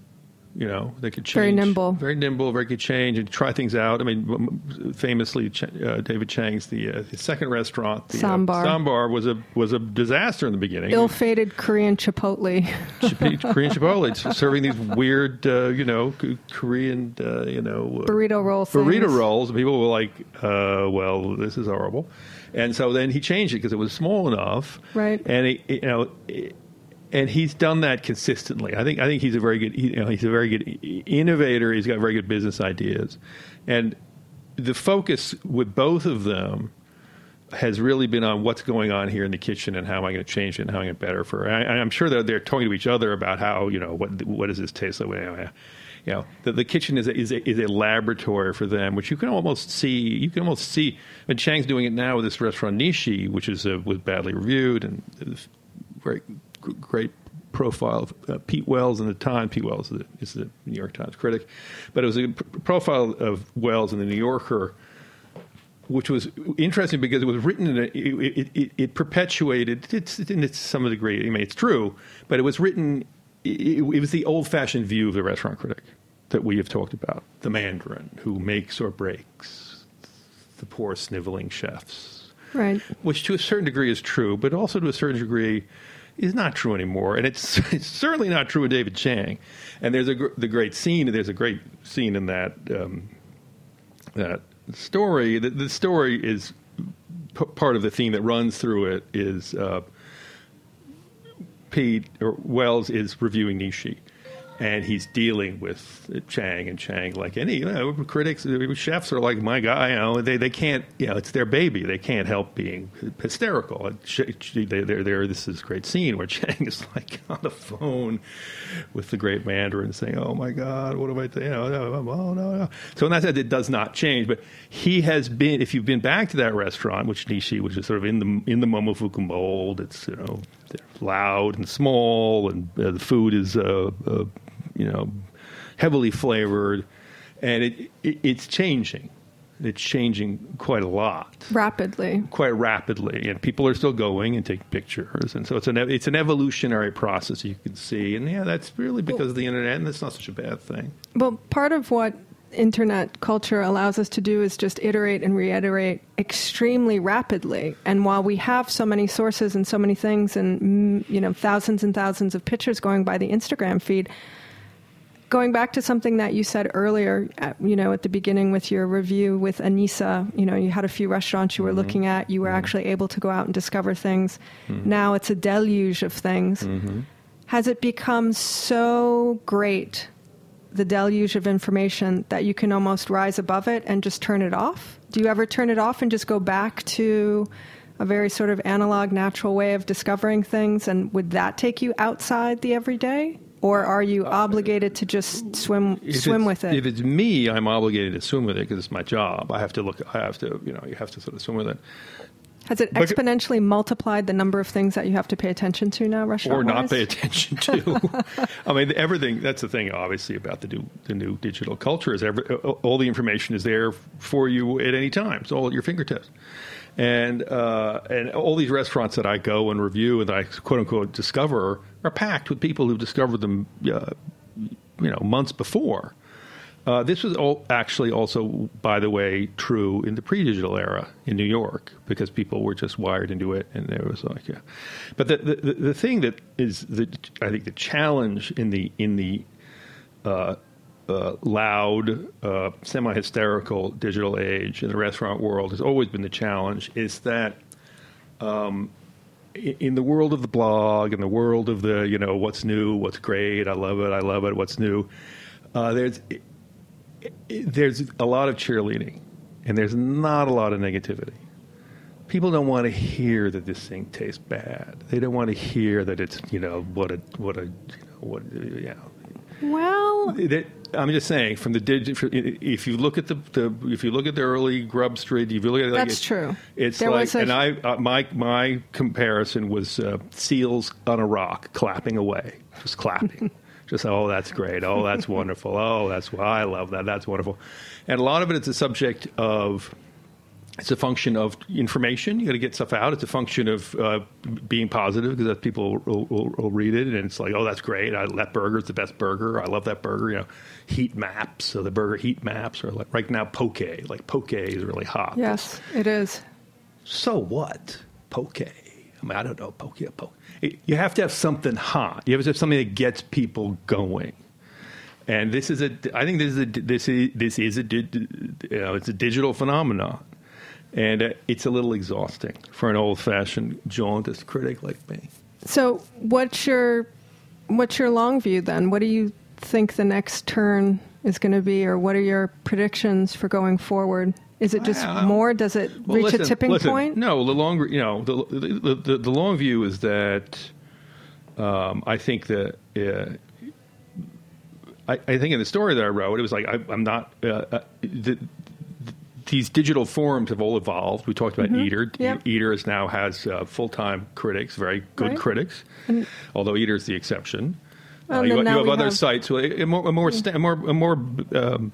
You know, they could change. Very nimble. Very nimble, very good change and try things out. I mean, famously, uh, David Chang's the, uh, the second restaurant, the, Ssäm Bar. Uh, Ssäm Bar was a was a disaster in the beginning. Ill-fated Korean Chipotle. Chip- Korean Chipotle serving these weird, uh, you know, Korean, uh, you know, uh, Burrito rolls. burrito things. rolls. And people were like, uh, "Well, this is horrible," and so then he changed it because it was small enough, Right. And it, you know, it- and he's done that consistently. I think I think he's a very good, you know, he's a very good innovator. He's got very good business ideas, and the focus with both of them has really been on what's going on here in the kitchen and how am I going to change it and how am I going to better for. I, I'm sure that they're talking to each other about how you know what what does this taste like. You know, the, the kitchen is a, is a, is a laboratory for them, which you can almost see. You can almost see. And Chang's doing it now with this restaurant Nishi, which is uh, was badly reviewed and very great profile of uh, Pete Wells in the time. Pete Wells is the, is the New York Times critic, but it was a profile of Wells in the New Yorker which was interesting because it was written in a, it, it, it perpetuated it's in its some degree I mean it's true but it was written it, it was the old fashioned view of the restaurant critic that we have talked about the Mandarin who makes or breaks the poor sniveling chefs Right. which to a certain degree is true but also to a certain degree is not true anymore and it's, it's certainly not true of David Chang and there's a gr- the great scene there's a great scene in that um, that story. The, the story is p- part of the theme that runs through it is uh, Pete or Wells is reviewing Nishi. And he's dealing with Chang and Chang, like any you know, critics, chefs are like my guy. You know, they they can't, you know, it's their baby. They can't help being hysterical. They're there. This is great scene where Chang is like on the phone with the great Mandarin, saying, "Oh my God, what am I? You know, no, oh no, no." So, in that sense, it does not change. But he has been. If you've been back to that restaurant, which Nishi, which is sort of in the in the Momofuku mold, it's you know loud and small, and uh, the food is uh, uh, you know heavily flavored, and it, it it's changing. It's changing quite a lot Rapidly. quite rapidly, and people are still going and taking pictures, and so it's an it's an evolutionary process you can see, and yeah, that's really because of the internet, and that's not such a bad thing. Well, part of what internet culture allows us to do is just iterate and reiterate extremely rapidly. And while we have so many sources and so many things and mm, you know thousands and thousands of pictures going by the Instagram feed, going back to something that you said earlier, at, you know, at the beginning with your review with Annisa, you know, you had a few restaurants you were mm-hmm. looking at, you were mm-hmm. actually able to go out and discover things. Mm-hmm. Now it's a deluge of things. Has it become so great, the deluge of information, that you can almost rise above it and just turn it off? Do you ever turn it off and just go back to a very sort of analog, natural way of discovering things? And would that take you outside the everyday? Or are you obligated to just swim If swim with it? If it's me, I'm obligated to swim with it because it's my job. I have to look. I have to, you know, you have to sort of swim with it, Has it But- exponentially multiplied the number of things that you have to pay attention to now, restaurant or not pay attention to. I mean, everything. That's the thing, obviously, about the new the new digital culture is every, all the information is there for you at any time. It's all at your fingertips. And uh, and all these restaurants that I go and review and I quote unquote discover are packed with people who discovered them, uh, you know, months before. Uh, this was all actually also, by the way, true in the pre-digital era in New York because people were just wired into it, and there was like, yeah. But the the, the thing that is the I think the challenge in the in the uh, uh, loud, uh, semi-hysterical digital age in the restaurant world has always been the challenge is that um, in the world of the blog, in the world of the you know what's new, what's great, I love it, I love it, what's new. Uh, there's there's a lot of cheerleading, and there's not a lot of negativity. People don't want to hear that this thing tastes bad. They don't want to hear that it's you know what a what a you know, what yeah Well, that, I'm just saying from the digi- if you look at the, the if you look at the early Grub Street, if you look at like That's it- true. It's There like, and I uh, my my comparison was uh, seals on a rock clapping away, just clapping. Just oh, that's great. Oh, that's wonderful. Oh, that's why I love that. That's wonderful. And a lot of it is a subject of it's a function of information. You got to get stuff out. It's a function of uh, being positive because people will, will, will read it, and it's like, oh, that's great. I, that is the best burger. I love that burger. You know, heat maps. So the burger heat maps are like right now poke. Like poke is really hot. Yes, it is. So what? Poke. I mean, I don't know. Poke. Poke. It- you have to have something hot. You have to have something that gets people going. And this is a. I think this is a. This is this is a. You know, it's a digital phenomenon, and uh, it's a little exhausting for an old-fashioned jaundiced critic like me. So, what's your what's your long view then? What do you think the next turn is going to be, or what are your predictions for going forward? Is it just more? Does it Well, reach listen, a tipping listen, point? No, the longer you know, the the, the, the long view is that um, I think that. Uh, I, I think in the story that I wrote, it was like I, I'm not. Uh, uh, the, these digital forums have all evolved. We talked about Eater. Mm-hmm. Yep. Eater is now has uh, full time critics, very good Right. critics, although Eater is the exception. Uh, you, you have other have- Mm. sites, a, more, a more, sta- a more, a more um,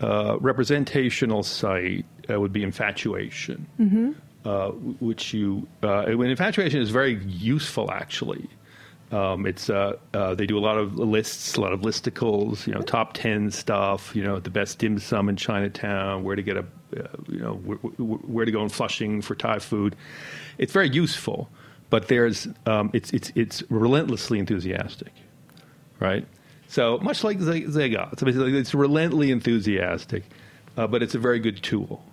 uh, representational site uh, would be Infatuation, Mm-hmm. uh, which you uh, when Infatuation is very useful actually. Um, it's uh, uh, they do a lot of lists, a lot of listicles, you know, top ten stuff, you know, the best dim sum in Chinatown, where to get a, uh, you know, where, where to go in Flushing for Thai food. It's very useful, but there's um, it's it's it's relentlessly enthusiastic, right? So much like Ze- Zagat, it's, it's relentlessly enthusiastic, uh, but it's a very good tool.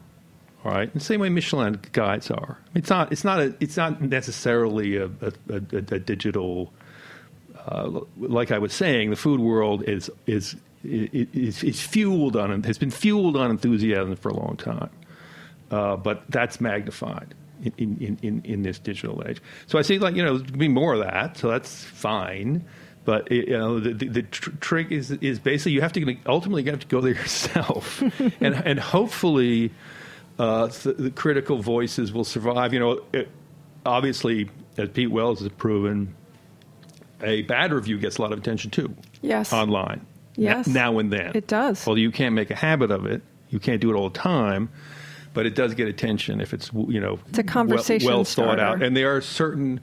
All right, the same way Michelin guides are. It's not. It's not a. It's not necessarily a, a, a, a digital. Uh, like I was saying, the food world is is is, is fueled on has been fueled on enthusiasm for a long time, uh, but that's magnified in, in, in, in this digital age. So I see, like you know, there's be more of that. So that's fine. But it, you know, the, the, the tr- trick is is basically you have to ultimately you have to go there yourself, and and hopefully uh, the, the critical voices will survive. You know, it, obviously, as Pete Wells has proven, a bad review gets a lot of attention too. Yes. Online. Yes. N- now and then. It does. Well, you can't make a habit of it. You can't do it all the time, but it does get attention if it's you know It's a conversation well, well thought out. And there are certain.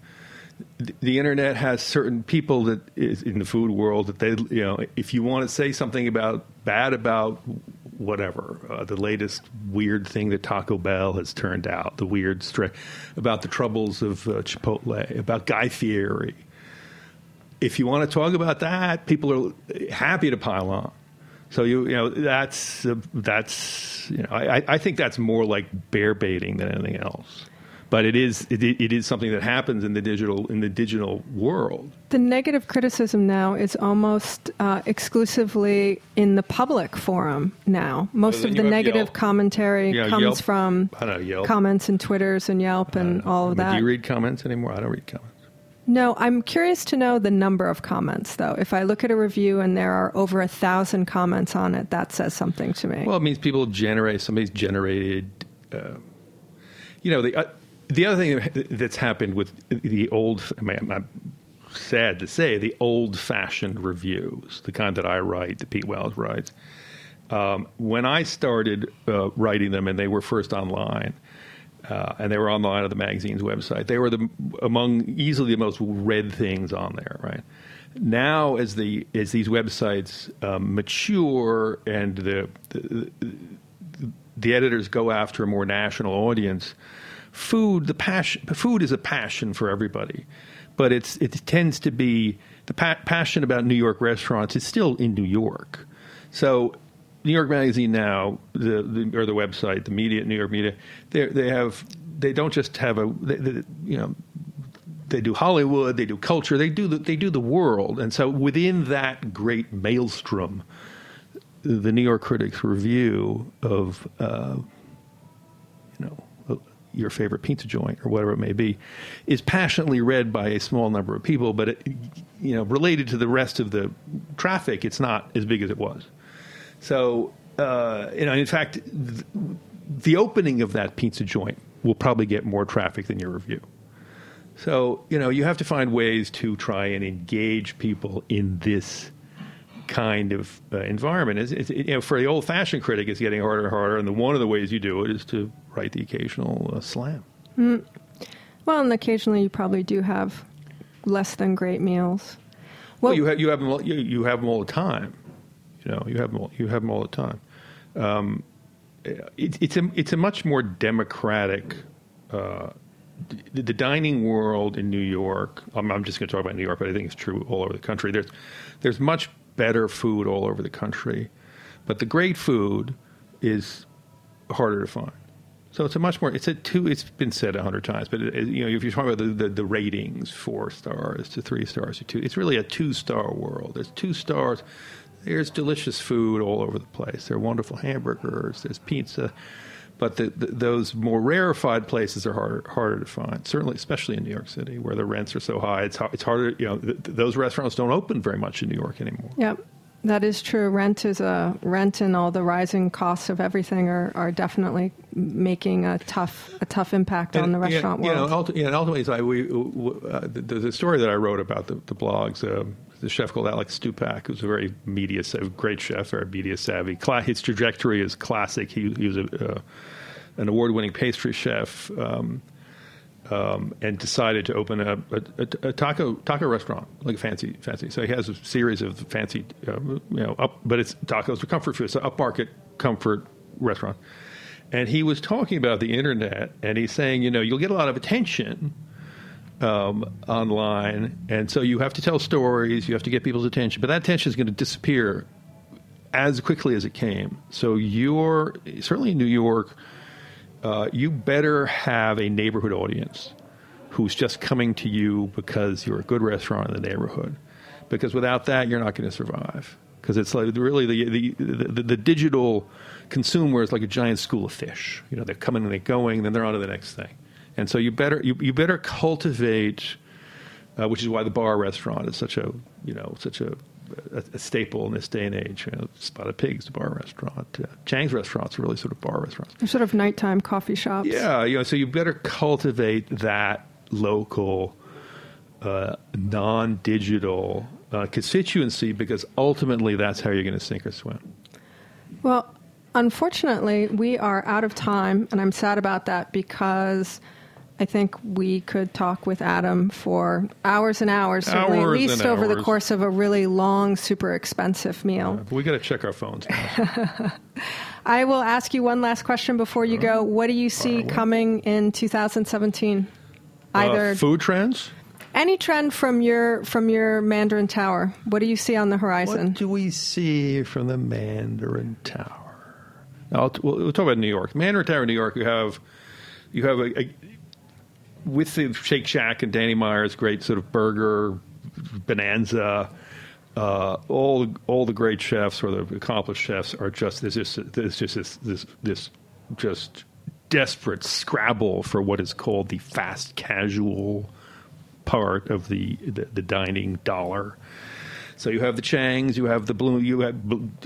The internet has certain people that is in the food world that they you know if you want to say something about bad about whatever uh, the latest weird thing that Taco Bell has turned out the weird stri- about the troubles of uh, Chipotle about Guy Fieri if you want to talk about that, people are happy to pile on. So you you know that's uh, that's you know I, I think that's more like bear baiting than anything else. But it is it, it is something that happens in the digital in the digital world. The negative criticism now is almost uh, exclusively in the public forum now. Most of the negative Yelp. commentary Yeah, comes Yelp. from I know, comments and Twitters and Yelp and all of But that. Do you read comments anymore? I don't read comments. No, I'm curious to know the number of comments, though. If I look at a review and there are over a thousand comments on it, that says something to me. Well, it means people generate. Somebody's generated. Uh, you know, the uh, the other thing that's happened with the old. I mean, I'm sad to say the old-fashioned reviews, the kind that I write, that Pete Wells writes. Um, when I started uh, writing them, and they were first online, uh, and they were online on the magazine's website. They were the among easily the most read things on there, right? Now, as the as these websites um, mature and the, the the editors go after a more national audience, food the passion food is a passion for everybody, but it's it tends to be the pa- passion about New York restaurants is still in New York, so. New York Magazine now, the, the or the website, the media, New York media, they they have they don't just have a they, they, you know they do Hollywood, they do culture, they do the, they do the world, and so within that great maelstrom, the New York Critics Review of uh, you know your favorite pizza joint or whatever it may be is passionately read by a small number of people, but it, you know related to the rest of the traffic, it's not as big as it was. So, uh, you know, in fact, th- the opening of that pizza joint will probably get more traffic than your review. So, you know, you have to find ways to try and engage people in this kind of uh, environment. It's, it's, you know, for the old-fashioned critic, it's getting harder and harder, and the, one of the ways you do it is to write the occasional uh, slam. Well, and occasionally you probably do have less than great meals. Well, you have you have them all, you, you have them all the time. You know, you have them all, you have them all the time. Um, it, it's a it's a much more democratic. Uh, the, the dining world in New York. I'm, I'm just going to talk about New York, but I think it's true all over the country. There's there's much better food all over the country, but the great food is harder to find. So it's a much more. It's a two. It's been said a hundred times, but it, you know, if you're talking about the, the, the ratings, four stars to three stars to two, it's really a two star world. There's two stars. There's delicious food all over the place. There are wonderful hamburgers. There's pizza, but the, the, those more rarefied places are harder harder to find. Certainly, especially in New York City, where the rents are so high, it's it's harder. You know, th- th- those restaurants don't open very much in New York anymore. Yep, that is true. Rent is a rent, and all the rising costs of everything are, are definitely making a tough a tough impact on the And, yeah, restaurant you world. know, ulti- and ultimately, we, uh, the, the story that I wrote about the, the blogs, um, the chef called Alex Stupak, who's a very media, great chef, very media savvy. His trajectory is classic. He, he was a, uh, an award-winning pastry chef. Um, um, and decided to open a, a, a taco taco restaurant, like a fancy fancy. So he has a series of fancy, uh, you know, up, but it's tacos are comfort food, so upmarket comfort restaurant. And he was talking about the internet, and he's saying, you know, you'll get a lot of attention um, online, and so you have to tell stories, you have to get people's attention, but that attention is going to disappear as quickly as it came. So you're certainly in New York uh, you better have a neighborhood audience who's just coming to you because you're a good restaurant in the neighborhood. Because without that, you're not going to survive. Because it's like really the, the, the, the digital consumer is like a giant school of fish. You know, they're coming and they're going, then they're on to the next thing. And so you better you, you better cultivate, uh, which is why the bar restaurant is such a you know such a a, a staple in this day and age. You know, Spotted Pigs, the bar restaurant, uh, Chang's restaurants are really sort of bar restaurants. They're sort of nighttime coffee shops. Yeah, you know, so you better cultivate that local, uh, non-digital uh, constituency because ultimately that's how you're going to sink or swim. Well, unfortunately, we are out of time, and I'm sad about that because I think we could talk with Adam for hours and hours, certainly Hours at least over the course of a really long, super expensive meal. But we got to check our phones. now. I will ask you one last question before you go. What do you see coming in 2017? Either uh, food trends. any trend from your from your Mandarin Tower. What do you see on the horizon? What do we see from the Mandarin Tower? Now, we'll, we'll talk about New York. Mandarin Tower, in New York. You have you have a, a with the Shake Shack and Danny Meyer's great sort of burger bonanza. Uh, all all the great chefs or the accomplished chefs are just there's just there's just this this this just desperate scrabble for what is called the fast casual part of the the, the dining dollar. So you have the Changs, you have the Bloom, you have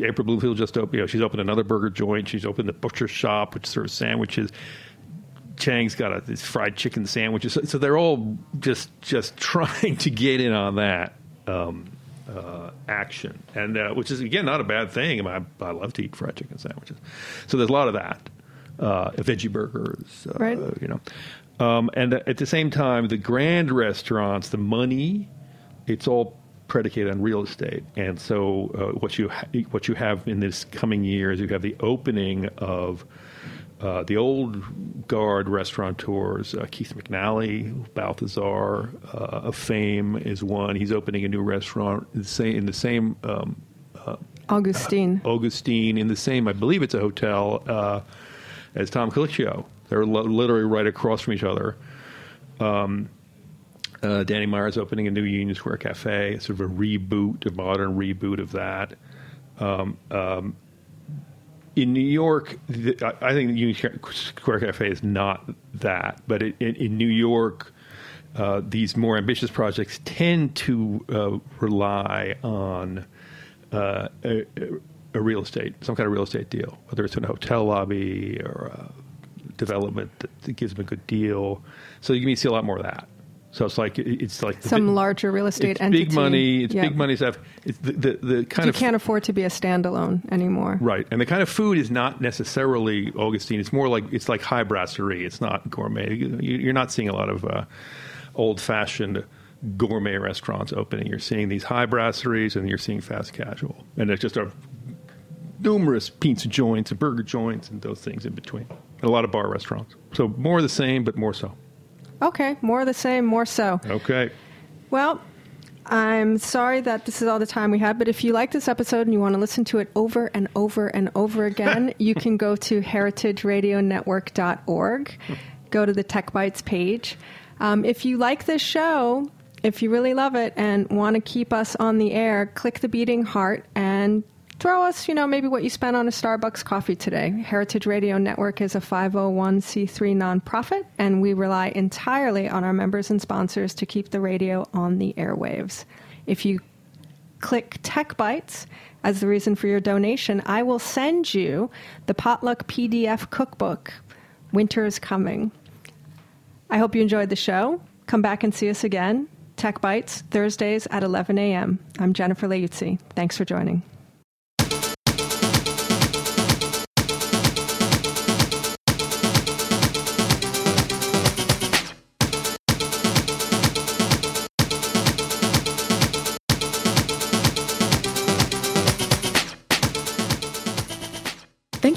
April Bloomfield just opened. You know, she's opened another burger joint. She's opened the butcher shop, which serves sandwiches. Chang's got a, these fried chicken sandwiches. So, so they're all just just trying to get in on that um, uh, action, and uh, which is again not a bad thing. I, mean, I, I love to eat fried chicken sandwiches. So there's a lot of that. Uh, veggie burgers, uh, Right. you know, um, and at the same time, the grand restaurants, the money, it's all predicated on real estate. And so, uh, what you ha- what you have in this coming year is you have the opening of uh, the old guard restaurateurs. Uh, Keith McNally, Balthazar uh, of fame, is one. He's opening a new restaurant in the same, in the same um, Augustine. Augustine in the same, I believe it's a hotel, uh, as Tom Colicchio. They're lo- literally right across from each other. Um, uh, Danny Meyer's opening a new Union Square Cafe, sort of a reboot, a modern reboot of that. Um, um, in New York, the, I think the Union Square Cafe is not that, but it, in, in New York, uh, these more ambitious projects tend to uh, rely on uh, a, a real estate, some kind of real estate deal, whether it's in a hotel lobby or a development that, that gives them a good deal. So you can see a lot more of that. So it's like it's like Some big- larger real estate it's entity. big money. It's Yeah. big money stuff. It's the the, the kind You of can't afford to be a standalone anymore. Right, and the kind of food is not necessarily Augustine. It's more like it's like high brasserie. It's not gourmet. You- You're not seeing a lot of uh, old-fashioned gourmet restaurants opening. You're seeing these high brasseries, and you're seeing fast casual, and it's just a numerous pizza joints and burger joints and those things in between. And a lot of bar restaurants. So more of the same, but more so. Okay, more of the same, more so. Okay. Well, I'm sorry that this is all the time we have, but if you like this episode and you want to listen to it over and over and over again, you can go to heritageradionetwork.org, go to the Tech Bites page. Um, if you like this show, if you really love it and want to keep us on the air, click the beating heart and throw us, you know, maybe what you spent on a Starbucks coffee today. Heritage Radio Network is a 501c3 nonprofit, and we rely entirely on our members and sponsors to keep the radio on the airwaves. If you click Tech Bites as the reason for your donation, I will send you the Potluck PDF cookbook. Winter is coming. I hope you enjoyed the show. Come back and see us again. Tech Bites, Thursdays at 11 a.m. I'm Jennifer Leuzzi. Thanks for joining.